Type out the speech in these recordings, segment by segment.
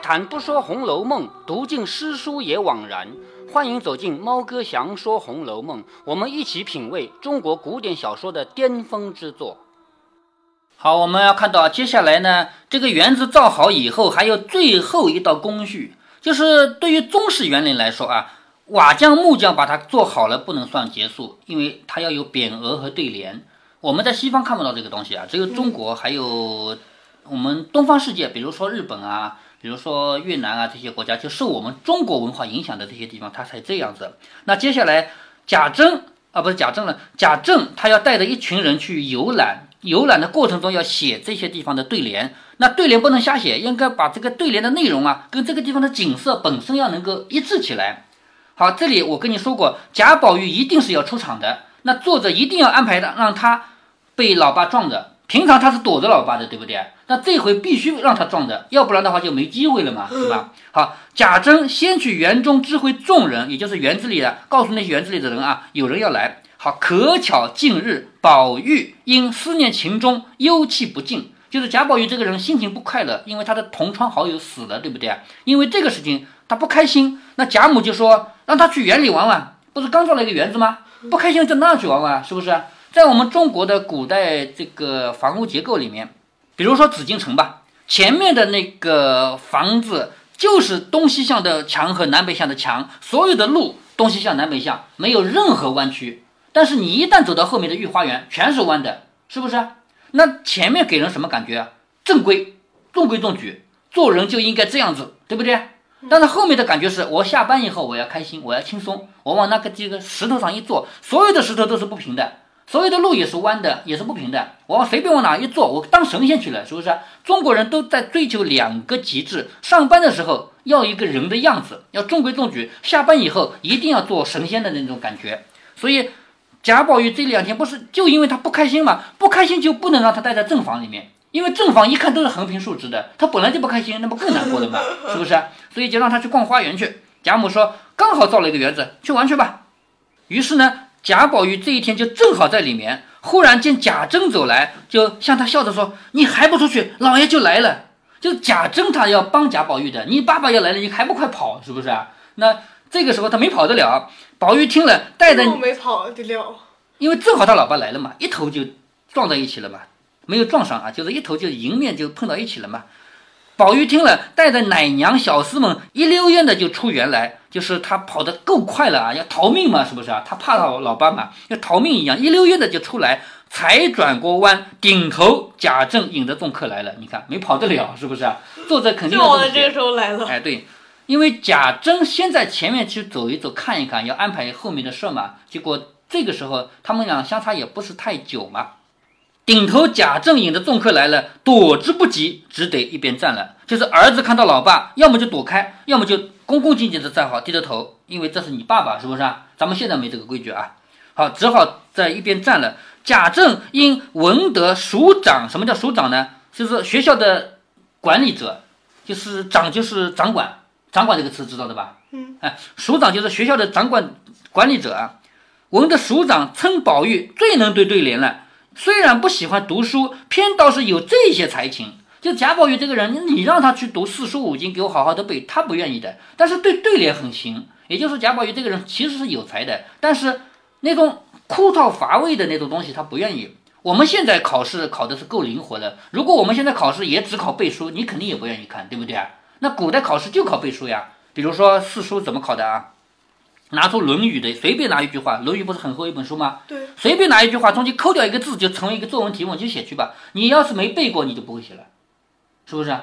谈不说《红楼梦》，读尽诗书也枉然。欢迎走进猫哥祥说《红楼梦》，我们一起品味中国古典小说的巅峰之作。好，我们要看到接下来呢，这个园子造好以后，还有最后一道工序，就是对于中式园林来说啊，瓦匠、木匠把它做好了不能算结束，因为它要有匾额和对联。我们在西方看不到这个东西啊，只有中国还有我们东方世界，比如说日本啊。比如说越南啊这些国家，就受我们中国文化影响的这些地方，它才这样子。那接下来贾政啊，不是贾政了，贾政他要带着一群人去游览，游览的过程中要写这些地方的对联。那对联不能瞎写，应该把这个对联的内容啊，跟这个地方的景色本身要能够一致起来。好，这里我跟你说过，贾宝玉一定是要出场的，那作者一定要安排的，让他被老爸撞着。平常他是躲着老爸的，对不对？那这回必须让他撞的，要不然的话就没机会了嘛，是吧？好，贾珍先去园中知会众人，也就是园子里的，告诉那些园子里的人啊，有人要来。好，可巧近日宝玉因思念秦钟，忧气不尽，就是贾宝玉这个人心情不快乐，因为他的同窗好友死了，对不对？因为这个事情他不开心，那贾母就说让他去园里玩玩，不是刚造了一个园子吗？不开心就那去玩玩，是不是？在我们中国的古代这个房屋结构里面，比如说紫禁城吧，前面的那个房子就是东西向的墙和南北向的墙，所有的路东西向南北向，没有任何弯曲。但是你一旦走到后面的御花园，全是弯的，是不是？那前面给人什么感觉啊？正规、中规中矩，做人就应该这样子，对不对？但是后面的感觉是我下班以后我要开心，我要轻松，我往那个这个石头上一坐，所有的石头都是不平的。所有的路也是弯的，也是不平的。我随便往哪一坐，我当神仙去了，是不是？中国人都在追求两个极致：上班的时候要一个人的样子，要中规中矩；下班以后一定要做神仙的那种感觉。所以贾宝玉这两天不是就因为他不开心嘛？不开心就不能让他待在正房里面，因为正房一看都是横平竖直的，他本来就不开心，那不更难过了吗？是不是？所以就让他去逛花园去。贾母说：“刚好造了一个园子，去玩去吧。”于是呢。贾宝玉这一天就正好在里面，忽然见贾珍走来，就向他笑着说：“你还不出去，老爷就来了。”就贾珍他要帮贾宝玉的，你爸爸要来了，你还不快跑，是不是啊？那这个时候他没跑得了。宝玉听了，带着没跑得了，因为正好他老爸来了嘛，一头就撞在一起了嘛，没有撞上啊，就是一头就迎面就碰到一起了嘛。宝玉听了，带着奶娘、小厮们一溜烟的就出园来，就是他跑得够快了啊，要逃命嘛，是不是啊？他怕老老爸嘛，要逃命一样，一溜烟的就出来，才转过弯，顶头贾政引着众客来了。你看没跑得了，是不是啊？作者肯定就在这个时候来了。哎，对，因为贾政先在前面去走一走，看一看，要安排后面的事嘛。结果这个时候他们俩相差也不是太久嘛。顶头贾政引着众客来了，躲之不及，只得一边站了。就是儿子看到老爸，要么就躲开，要么就恭恭敬敬的站好，低着头，因为这是你爸爸，是不是啊？咱们现在没这个规矩啊。好，只好在一边站了。贾政因闻得署长，什么叫署长呢？就是学校的管理者，就是长就是掌管，掌管这个词知道的吧？嗯，哎，署长就是学校的掌管管理者啊。闻得署长称宝玉最能对对联了。虽然不喜欢读书，偏倒是有这些才情。就贾宝玉这个人，你让他去读四书五经，给我好好的背，他不愿意的。但是对对联很行，也就是贾宝玉这个人其实是有才的，但是那种枯燥乏味的那种东西他不愿意。我们现在考试考的是够灵活的，如果我们现在考试也只考背书，你肯定也不愿意看，对不对啊？那古代考试就考背书呀，比如说四书怎么考的啊？拿出《论语》的，随便拿一句话，《论语》不是很厚一本书吗？对，随便拿一句话，中间抠掉一个字，就成为一个作文题目，你就写去吧。你要是没背过，你就不会写了，是不是？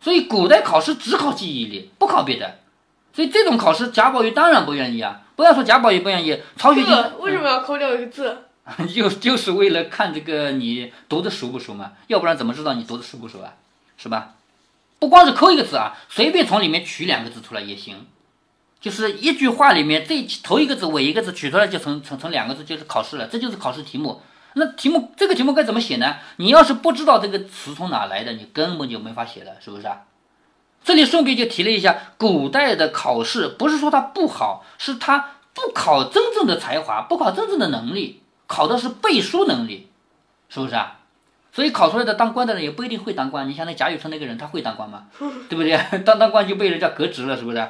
所以古代考试只考记忆力，不考别的。所以这种考试，贾宝玉当然不愿意啊！不要说贾宝玉不愿意，曹雪芹为什么要抠掉一个字？就就是为了看这个你读的熟不熟嘛，要不然怎么知道你读的熟不熟啊？是吧？不光是抠一个字啊，随便从里面取两个字出来也行。就是一句话里面这头一个字尾一个字取出来就成成成两个字就是考试了，这就是考试题目。那题目这个题目该怎么写呢？你要是不知道这个词从哪来的，你根本就没法写了，是不是啊？这里顺便就提了一下，古代的考试不是说它不好，是它不考真正的才华，不考真正的能力，考的是背书能力，是不是啊？所以考出来的当官的人也不一定会当官。你像那贾雨村那个人，他会当官吗？对不对？当当官就被人家革职了，是不是？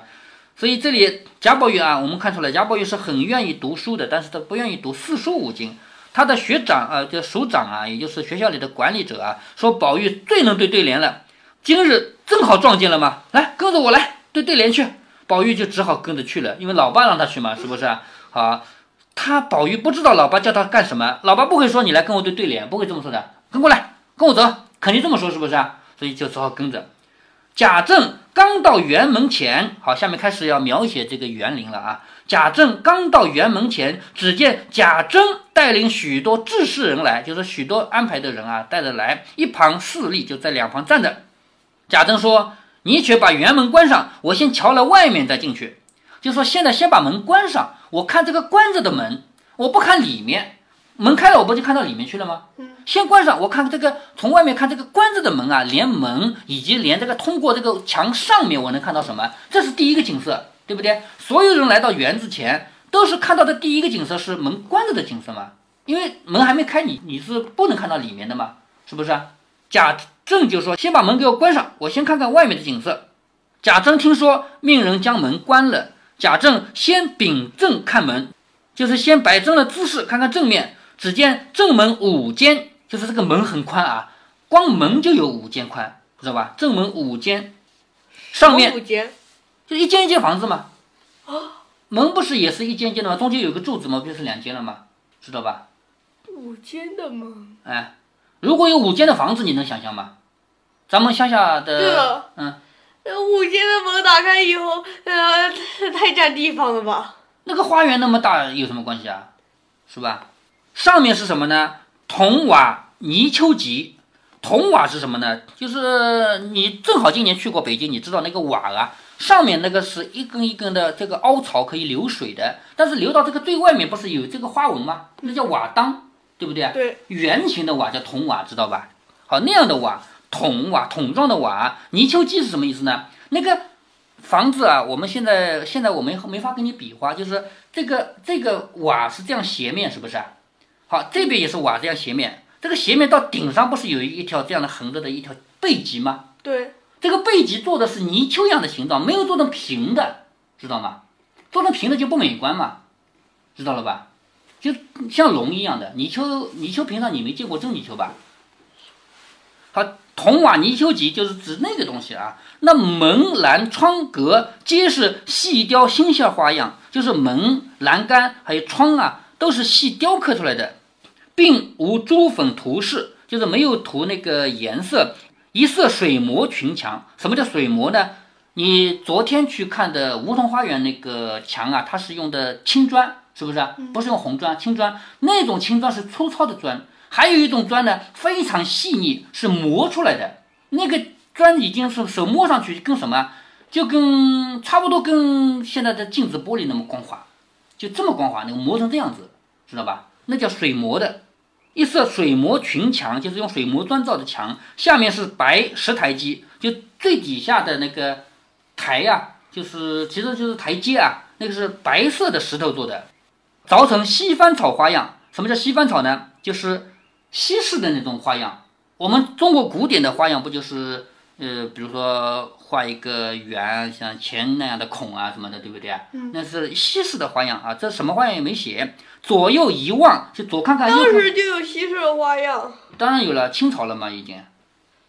所以这里贾宝玉啊，我们看出来贾宝玉是很愿意读书的，但是他不愿意读四书五经。他的学长啊，就署长啊，也就是学校里的管理者啊，说宝玉最能对对联了。今日正好撞见了嘛，来跟着我来对对联去。宝玉就只好跟着去了，因为老爸让他去嘛，是不是啊？好，他宝玉不知道老爸叫他干什么，老爸不会说你来跟我对对联，不会这么说的。跟过来，跟我走，肯定这么说，是不是啊？所以就只好跟着。贾政刚到园门前，好，下面开始要描写这个园林了啊。贾政刚到园门前，只见贾珍带领许多治事人来，就是许多安排的人啊，带着来，一旁侍立，就在两旁站着。贾政说：“你且把园门关上，我先瞧了外面再进去。”就说现在先把门关上，我看这个关着的门，我不看里面。门开了，我不就看到里面去了吗？嗯，先关上，我看这个从外面看这个关着的门啊，连门以及连这个通过这个墙上面，我能看到什么？这是第一个景色，对不对？所有人来到园子前，都是看到的第一个景色是门关着的景色嘛？因为门还没开，你你是不能看到里面的嘛？是不是？贾政就说：“先把门给我关上，我先看看外面的景色。”贾政听说，命人将门关了。贾政先秉正看门，就是先摆正了姿势，看看正面。只见正门五间，就是这个门很宽啊，光门就有五间宽，知道吧？正门五间，上面五间就一间一间房子嘛。啊，门不是也是一间一间的吗？中间有个柱子嘛，不就是两间了吗？知道吧？五间的门。哎，如果有五间的房子，你能想象吗？咱们乡下对的，了，嗯，那五间的门打开以后，呃，太占地方了吧？那个花园那么大，有什么关系啊？是吧？上面是什么呢？铜瓦泥丘脊。铜瓦是什么呢？就是你正好今年去过北京，你知道那个瓦啊，上面那个是一根一根的这个凹槽可以流水的，但是流到这个最外面不是有这个花纹吗？那叫瓦当，对不对？对，圆形的瓦叫铜瓦，知道吧？好，那样的瓦，筒瓦，筒状的瓦，泥丘基是什么意思呢？那个房子啊，我们现在现在我没没法跟你比划，就是这个这个瓦是这样斜面，是不是？好，这边也是瓦这样斜面，这个斜面到顶上不是有一条这样的横着的一条背脊吗？对，这个背脊做的是泥鳅一样的形状，没有做成平的，知道吗？做成平的就不美观嘛，知道了吧？就像龙一样的泥鳅，泥鳅平常你没见过真泥鳅吧？好，铜瓦泥鳅脊就是指那个东西啊。那门栏窗格皆是细雕新线花样，就是门栏杆还有窗啊，都是细雕刻出来的，并无朱粉涂饰，就是没有涂那个颜色。一色水磨群墙，什么叫水磨呢？你昨天去看的梧桐花园那个墙啊，它是用的青砖，是不是？不是用红砖，青砖。那种青砖是粗糙的砖，还有一种砖呢，非常细腻，是磨出来的。那个砖已经是手摸上去跟什么，就跟差不多跟现在的镜子玻璃那么光滑，就这么光滑，那个磨成这样子，知道吧？那叫水磨的。一色水磨群墙，就是用水磨砖造的墙，下面是白石台基，就最底下的那个台呀、就是其实就是台阶啊，那个是白色的石头做的，凿成西番草花样。什么叫西番草呢？就是西式的那种花样。我们中国古典的花样不就是呃，比如说画一个圆，像钱那样的孔啊什么的，对不对？嗯那是西式的花样啊，这什么花样也没写。左右一望，就左看看右当。时就有西式的花样。当然有了，清朝了嘛，已经。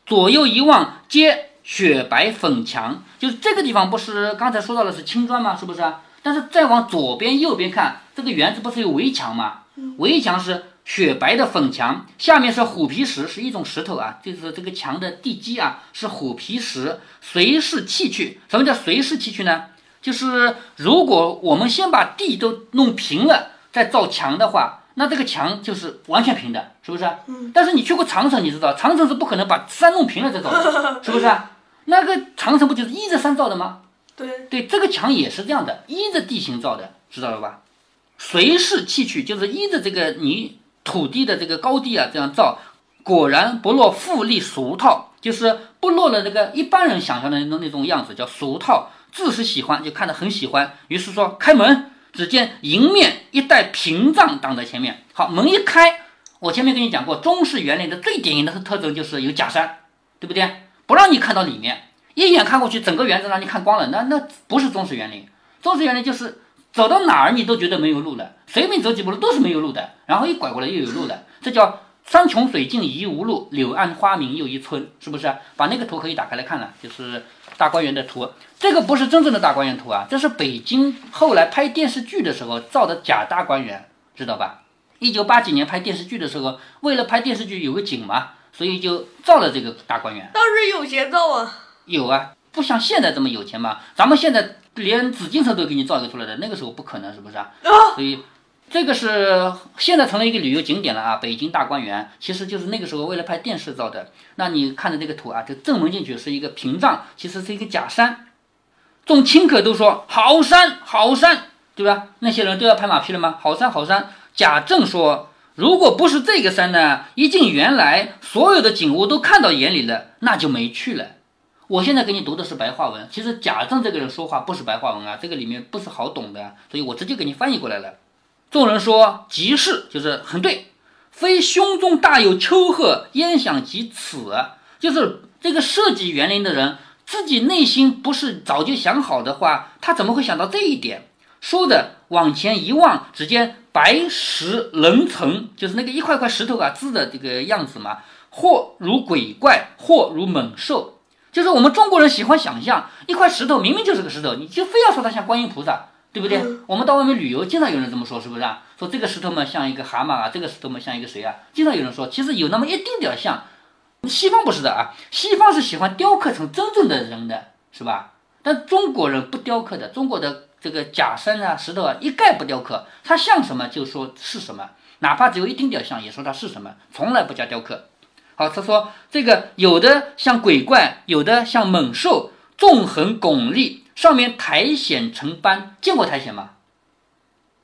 左右一望，皆雪白粉墙，就是这个地方不是刚才说到的是青砖吗？是不是啊？但是再往左边、右边看，这个园子不是有围墙吗？围墙是雪白的粉墙，下面是虎皮石，是一种石头啊，就是这个墙的地基啊是虎皮石，随势砌去。什么叫随势砌去呢？就是如果我们先把地都弄平了，再造墙的话，那这个墙就是完全平的，是不是？嗯。但是你去过长城，你知道长城是不可能把山弄平了再造的，是不是？那个长城不就是依着山造的吗？对，对，这个墙也是这样的，依着地形造的，知道了吧？随势砌去，就是依着这个泥土地的这个高低啊，这样造，果然不落富丽俗套，就是不落了那个一般人想象的那种那种样子，叫俗套。自是喜欢，就看得很喜欢，于是说开门，只见迎面一带屏障挡在前面。好，门一开，我前面跟你讲过，中式园林的最典型的特征就是有假山，对不对？不让你看到里面，一眼看过去，整个园子让你看光了，那那不是中式园林。中式园林就是走到哪儿你都觉得没有路了，随便走几步路都是没有路的，然后一拐过来又有路了，这叫山穷水尽疑无路，柳暗花明又一村，是不是？把那个图可以打开来看了，就是大观园的图。这个不是真正的大观园图啊，这是北京后来拍电视剧的时候造的假大观园，知道吧？一九八几年拍电视剧的时候，为了拍电视剧有个景嘛，所以就造了这个大观园。当时有钱造啊，有啊，不像现在这么有钱嘛。咱们现在连紫禁城都给你造一个出来的，那个时候不可能，是不是啊？所以这个是现在成了一个旅游景点了啊。北京大观园其实就是那个时候为了拍电视造的。那你看的这个图啊，就正门进去是一个屏障，其实是一个假山。众亲客都说好山好山，对吧？那些人都要拍马屁了吗？好山好山。贾政说：“如果不是这个山呢，一进园来，所有的景物都看到眼里了，那就没趣了。”我现在给你读的是白话文，其实贾政这个人说话不是白话文啊，这个里面不是好懂的，所以我直接给你翻译过来了。众人说：“即是，就是很对，非胸中大有丘壑，焉想及此？就是这个设计园林的人自己内心不是早就想好的话，他怎么会想到这一点？”说着往前一望，只见。白石棱层，就是那个一块块石头啊，字的这个样子嘛，或如鬼怪，或如猛兽，就是我们中国人喜欢想象一块石头明明就是个石头，你就非要说它像观音菩萨，对不对？我们到外面旅游，经常有人这么说，是不是啊？说这个石头嘛像一个蛤蟆啊，这个石头嘛像一个谁啊？经常有人说，其实有那么一丁点儿像。西方不是的啊，西方是喜欢雕刻成真正的人的，是吧？但中国人不雕刻的，中国的。这个假山啊，石头啊，一概不雕刻，它像什么就说是什么，哪怕只有一丁点像，也说它是什么，从来不加雕刻。好，他说这个有的像鬼怪，有的像猛兽，纵横拱立，上面苔藓成斑，见过苔藓吗？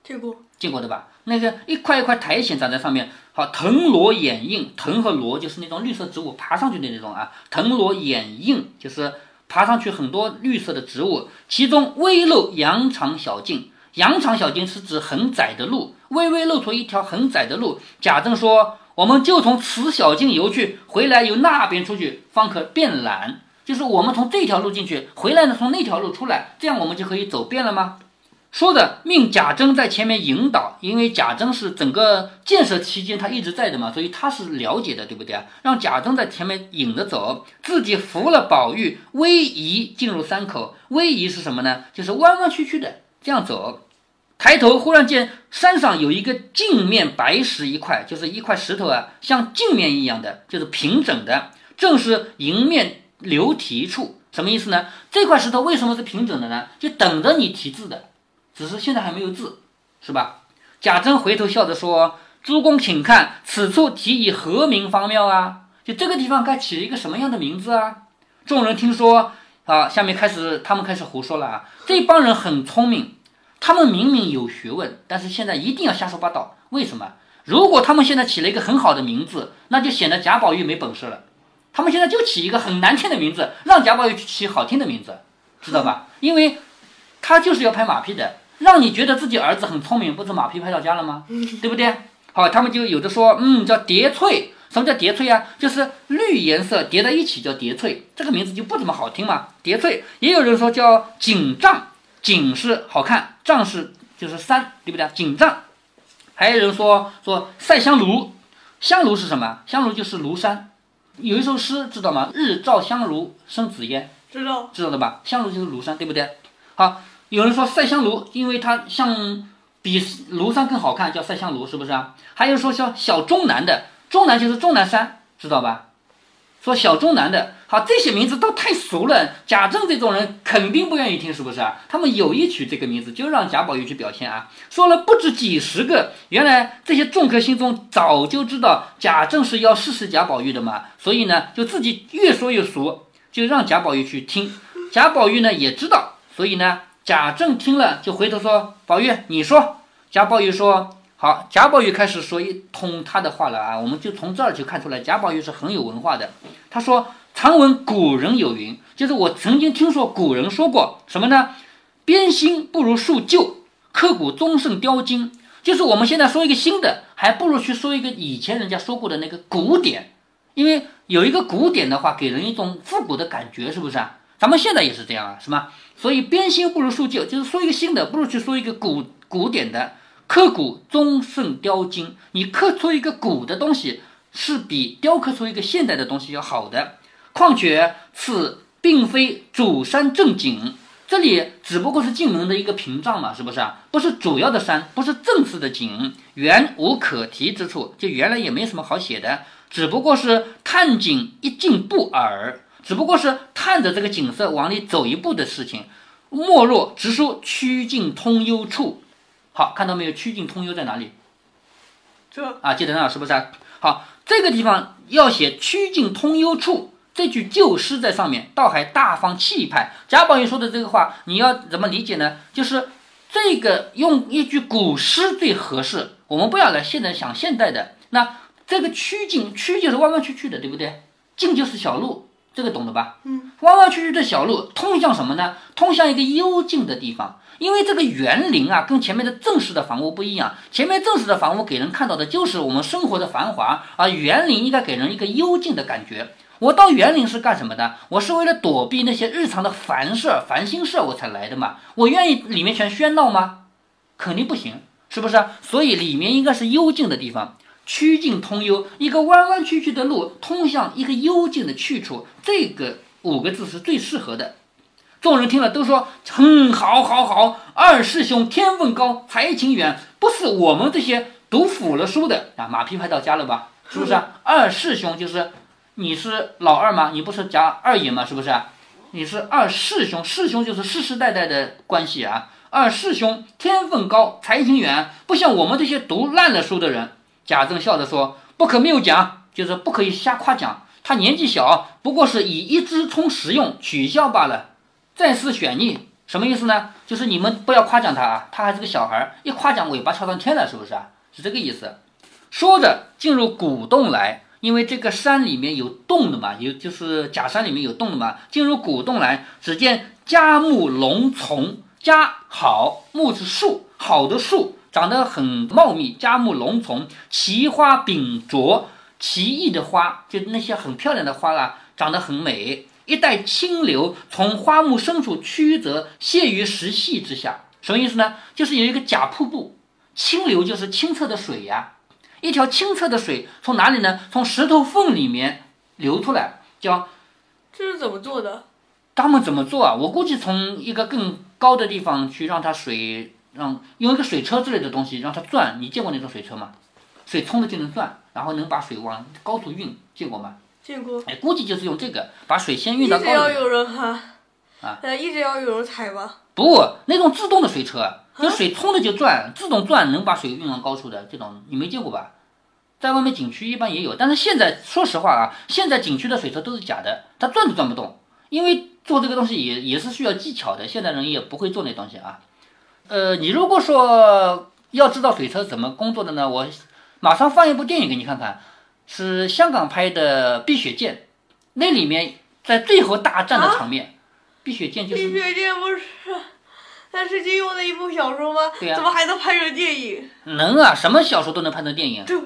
见过，见过的吧？那个一块一块苔藓长在上面，好，藤萝掩映，藤和萝就是那种绿色植物爬上去的那种啊，藤萝掩映就是。爬上去很多绿色的植物，其中微露羊肠小径。羊肠小径是指很窄的路，微微露出一条很窄的路。贾政说：“我们就从此小径游去，回来由那边出去，方可变懒。就是我们从这条路进去，回来呢从那条路出来，这样我们就可以走遍了吗？”说着，命贾珍在前面引导，因为贾珍是整个建设期间他一直在的嘛，所以他是了解的，对不对啊？让贾珍在前面引着走，自己扶了宝玉，逶迤进入山口。逶迤是什么呢？就是弯弯曲曲的这样走。抬头忽然见山上有一个镜面白石一块，就是一块石头啊，像镜面一样的，就是平整的，正是迎面留题处。什么意思呢？这块石头为什么是平整的呢？就等着你题字的。只是现在还没有字，是吧？贾珍回头笑着说：“诸公请看，此处题以何名方妙啊？就这个地方该起一个什么样的名字啊？”众人听说，啊，下面开始他们开始胡说了啊！这帮人很聪明，他们明明有学问，但是现在一定要瞎说八道。为什么？如果他们现在起了一个很好的名字，那就显得贾宝玉没本事了。他们现在就起一个很难听的名字，让贾宝玉去起好听的名字，知道吧？因为他就是要拍马屁的。让你觉得自己儿子很聪明，不是马屁拍到家了吗？对不对？好，他们就有的说，嗯，叫叠翠。什么叫叠翠啊？就是绿颜色叠在一起叫叠翠，这个名字就不怎么好听嘛。叠翠，也有人说叫锦帐，锦是好看，帐是就是山，对不对？锦帐，还有人说说赛香炉，香炉是什么？香炉就是庐山，有一首诗知道吗？日照香炉生紫烟，知道，知道的吧？香炉就是庐山，对不对？好。有人说赛香炉，因为它像比庐山更好看，叫赛香炉，是不是啊？还有说叫小终南的，终南就是终南山，知道吧？说小终南的，好，这些名字都太熟了，贾政这种人肯定不愿意听，是不是啊？他们有意取这个名字，就让贾宝玉去表现啊。说了不止几十个，原来这些众客心中早就知道贾政是要试试贾宝玉的嘛，所以呢，就自己越说越熟，就让贾宝玉去听。贾宝玉呢也知道，所以呢。贾政听了，就回头说：“宝玉，你说。”贾宝玉说：“好。”贾宝玉开始说一通他的话了啊，我们就从这儿就看出来，贾宝玉是很有文化的。他说：“常闻古人有云，就是我曾经听说古人说过什么呢？编新不如树旧，刻古终胜雕金。就是我们现在说一个新的，还不如去说一个以前人家说过的那个古典，因为有一个古典的话，给人一种复古的感觉，是不是啊？咱们现在也是这样啊，是吗？所以编新不如书旧，就是说一个新的，不如去说一个古古典的。刻古终胜雕金，你刻出一个古的东西，是比雕刻出一个现代的东西要好的。况且此并非主山正景，这里只不过是进门的一个屏障嘛，是不是啊？不是主要的山，不是正式的景，原无可提之处，就原来也没什么好写的，只不过是探景一进步耳，只不过是探着这个景色往里走一步的事情。莫若直说曲径通幽处。好，看到没有？曲径通幽在哪里？这啊，记得很好，是不是啊？好，这个地方要写曲径通幽处这句旧诗在上面，倒还大方气派。贾宝玉说的这个话，你要怎么理解呢？就是这个用一句古诗最合适。我们不要来现在想现代的。那这个曲径，曲就是弯弯曲曲的，对不对？径就是小路，这个懂了吧？嗯，弯弯曲曲的小路通向什么呢？通向一个幽静的地方。因为这个园林啊，跟前面的正式的房屋不一样。前面正式的房屋给人看到的就是我们生活的繁华，而园林应该给人一个幽静的感觉。我到园林是干什么的？我是为了躲避那些日常的烦事儿、烦心事儿我才来的嘛。我愿意里面全喧闹吗？肯定不行，是不是？所以里面应该是幽静的地方，曲径通幽，一个弯弯曲曲的路通向一个幽静的去处。这个五个字是最适合的。众人听了都说：“哼，好，好，好！二师兄天分高，才情远，不是我们这些读腐了书的啊！马屁拍到家了吧？是不是？二师兄就是你是老二吗？你不是贾二爷吗？是不是？你是二师兄，师兄就是世世代代的关系啊！二师兄天分高，才情远，不像我们这些读烂了书的人。”贾政笑着说：“不可谬奖，就是不可以瞎夸奖。他年纪小，不过是以一支充十用，取笑罢了。”再次选逆，什么意思呢？就是你们不要夸奖他啊，他还是个小孩，一夸奖尾巴翘上天了，是不是啊？是这个意思。说着进入古洞来，因为这个山里面有洞的嘛，有就是假山里面有洞的嘛。进入古洞来，只见佳木龙丛，佳好木是树，好的树长得很茂密，佳木龙丛，奇花秉着，奇异的花，就那些很漂亮的花啊，长得很美。一带清流从花木深处曲折泻于石隙之下，什么意思呢？就是有一个假瀑布，清流就是清澈的水呀。一条清澈的水从哪里呢？从石头缝里面流出来，叫这是怎么做的？他们怎么做啊？我估计从一个更高的地方去让它水让用一个水车之类的东西让它转。你见过那种水车吗？水冲了就能转，然后能把水往高处运，见过吗？见过，哎，估计就是用这个把水先运到高处。直要有人哈，啊，呃，一直要有人踩吧。不，那种自动的水车，就水冲着就转，自动转能把水运往高处的这种，你没见过吧？在外面景区一般也有，但是现在说实话啊，现在景区的水车都是假的，它转都转不动，因为做这个东西也也是需要技巧的，现在人也不会做那东西啊。呃，你如果说要知道水车怎么工作的呢，我马上放一部电影给你看看。是香港拍的《碧血剑》，那里面在最后大战的场面，碧血剑》就是碧血剑不是，那是金庸的一部小说吗？对呀怎么还能拍成电影？能啊，什么小说都能拍成电影，就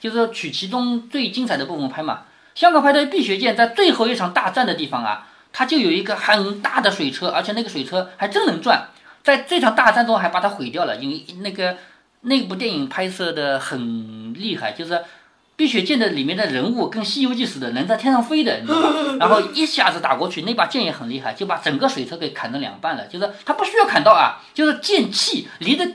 就是取其中最精彩的部分拍嘛。香港拍的《碧血剑》在最后一场大战的地方啊，它就有一个很大的水车，而且那个水车还真能转，在这场大战中还把它毁掉了，因为那个那部电影拍摄的很厉害，就是。碧血剑的里面的人物跟《西游记》似的，能在天上飞的，你知道吧？然后一下子打过去，那把剑也很厉害，就把整个水车给砍成两半了。就是他不需要砍刀啊，就是剑气离得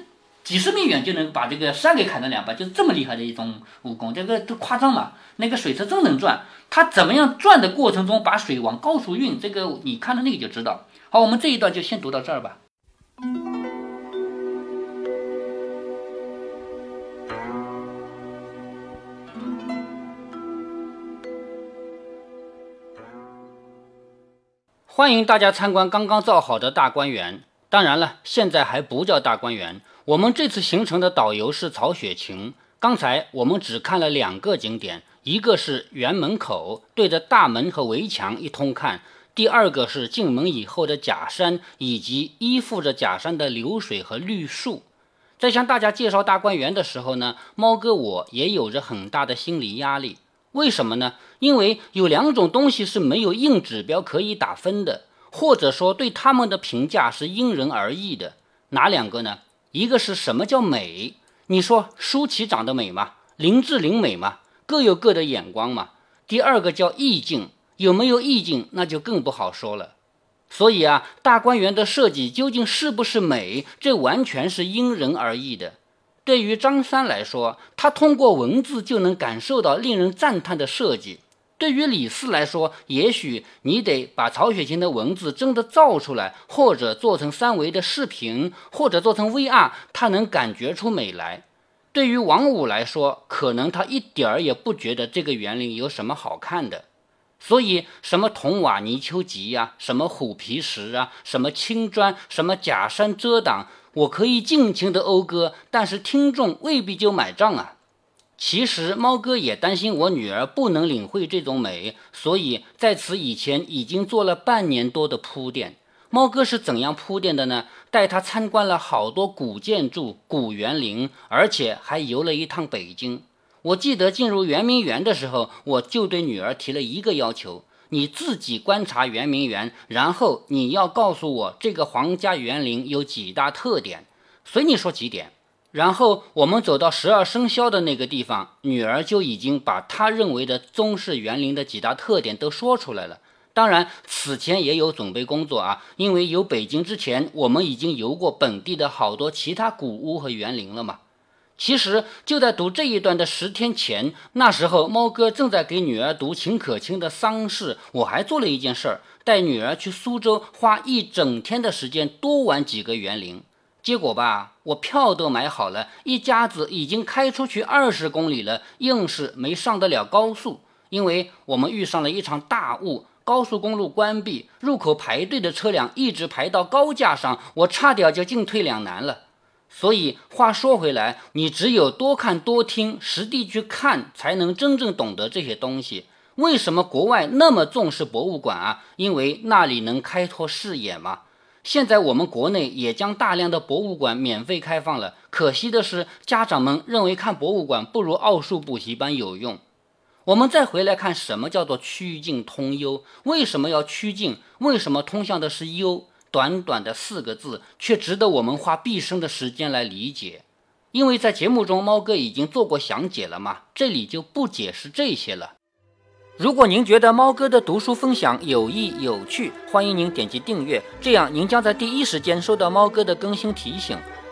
几十米远就能把这个山给砍成两半，就是这么厉害的一种武功，这个都夸张嘛。那个水车真能转，它怎么样转的过程中把水往高处运，这个你看到那个就知道。好，我们这一段就先读到这儿吧。欢迎大家参观刚刚造好的大观园。当然了，现在还不叫大观园。我们这次行程的导游是曹雪芹。刚才我们只看了两个景点，一个是园门口，对着大门和围墙一通看；第二个是进门以后的假山，以及依附着假山的流水和绿树。在向大家介绍大观园的时候呢，猫哥我也有着很大的心理压力。为什么呢？因为有两种东西是没有硬指标可以打分的，或者说对他们的评价是因人而异的。哪两个呢？一个是什么叫美？你说舒淇长得美吗？林志玲美吗？各有各的眼光嘛。第二个叫意境，有没有意境，那就更不好说了。所以啊，大观园的设计究竟是不是美，这完全是因人而异的。对于张三来说，他通过文字就能感受到令人赞叹的设计；对于李四来说，也许你得把曹雪芹的文字真的造出来，或者做成三维的视频，或者做成 VR，他能感觉出美来。对于王五来说，可能他一点儿也不觉得这个园林有什么好看的。所以，什么铜瓦泥丘脊呀，什么虎皮石啊，什么青砖，什么假山遮挡，我可以尽情的讴歌，但是听众未必就买账啊。其实，猫哥也担心我女儿不能领会这种美，所以在此以前已经做了半年多的铺垫。猫哥是怎样铺垫的呢？带她参观了好多古建筑、古园林，而且还游了一趟北京。我记得进入圆明园的时候，我就对女儿提了一个要求：你自己观察圆明园，然后你要告诉我这个皇家园林有几大特点，随你说几点。然后我们走到十二生肖的那个地方，女儿就已经把她认为的宗室园林的几大特点都说出来了。当然，此前也有准备工作啊，因为有北京之前，我们已经游过本地的好多其他古屋和园林了嘛。其实就在读这一段的十天前，那时候猫哥正在给女儿读秦可卿的丧事，我还做了一件事儿，带女儿去苏州，花一整天的时间多玩几个园林。结果吧，我票都买好了，一家子已经开出去二十公里了，硬是没上得了高速，因为我们遇上了一场大雾，高速公路关闭，入口排队的车辆一直排到高架上，我差点就进退两难了。所以话说回来，你只有多看多听，实地去看，才能真正懂得这些东西。为什么国外那么重视博物馆啊？因为那里能开拓视野嘛。现在我们国内也将大量的博物馆免费开放了，可惜的是，家长们认为看博物馆不如奥数补习班有用。我们再回来看，什么叫做曲径通幽？为什么要曲径？为什么通向的是幽？短短的四个字，却值得我们花毕生的时间来理解。因为在节目中，猫哥已经做过详解了嘛，这里就不解释这些了。如果您觉得猫哥的读书分享有益有趣，欢迎您点击订阅，这样您将在第一时间收到猫哥的更新提醒。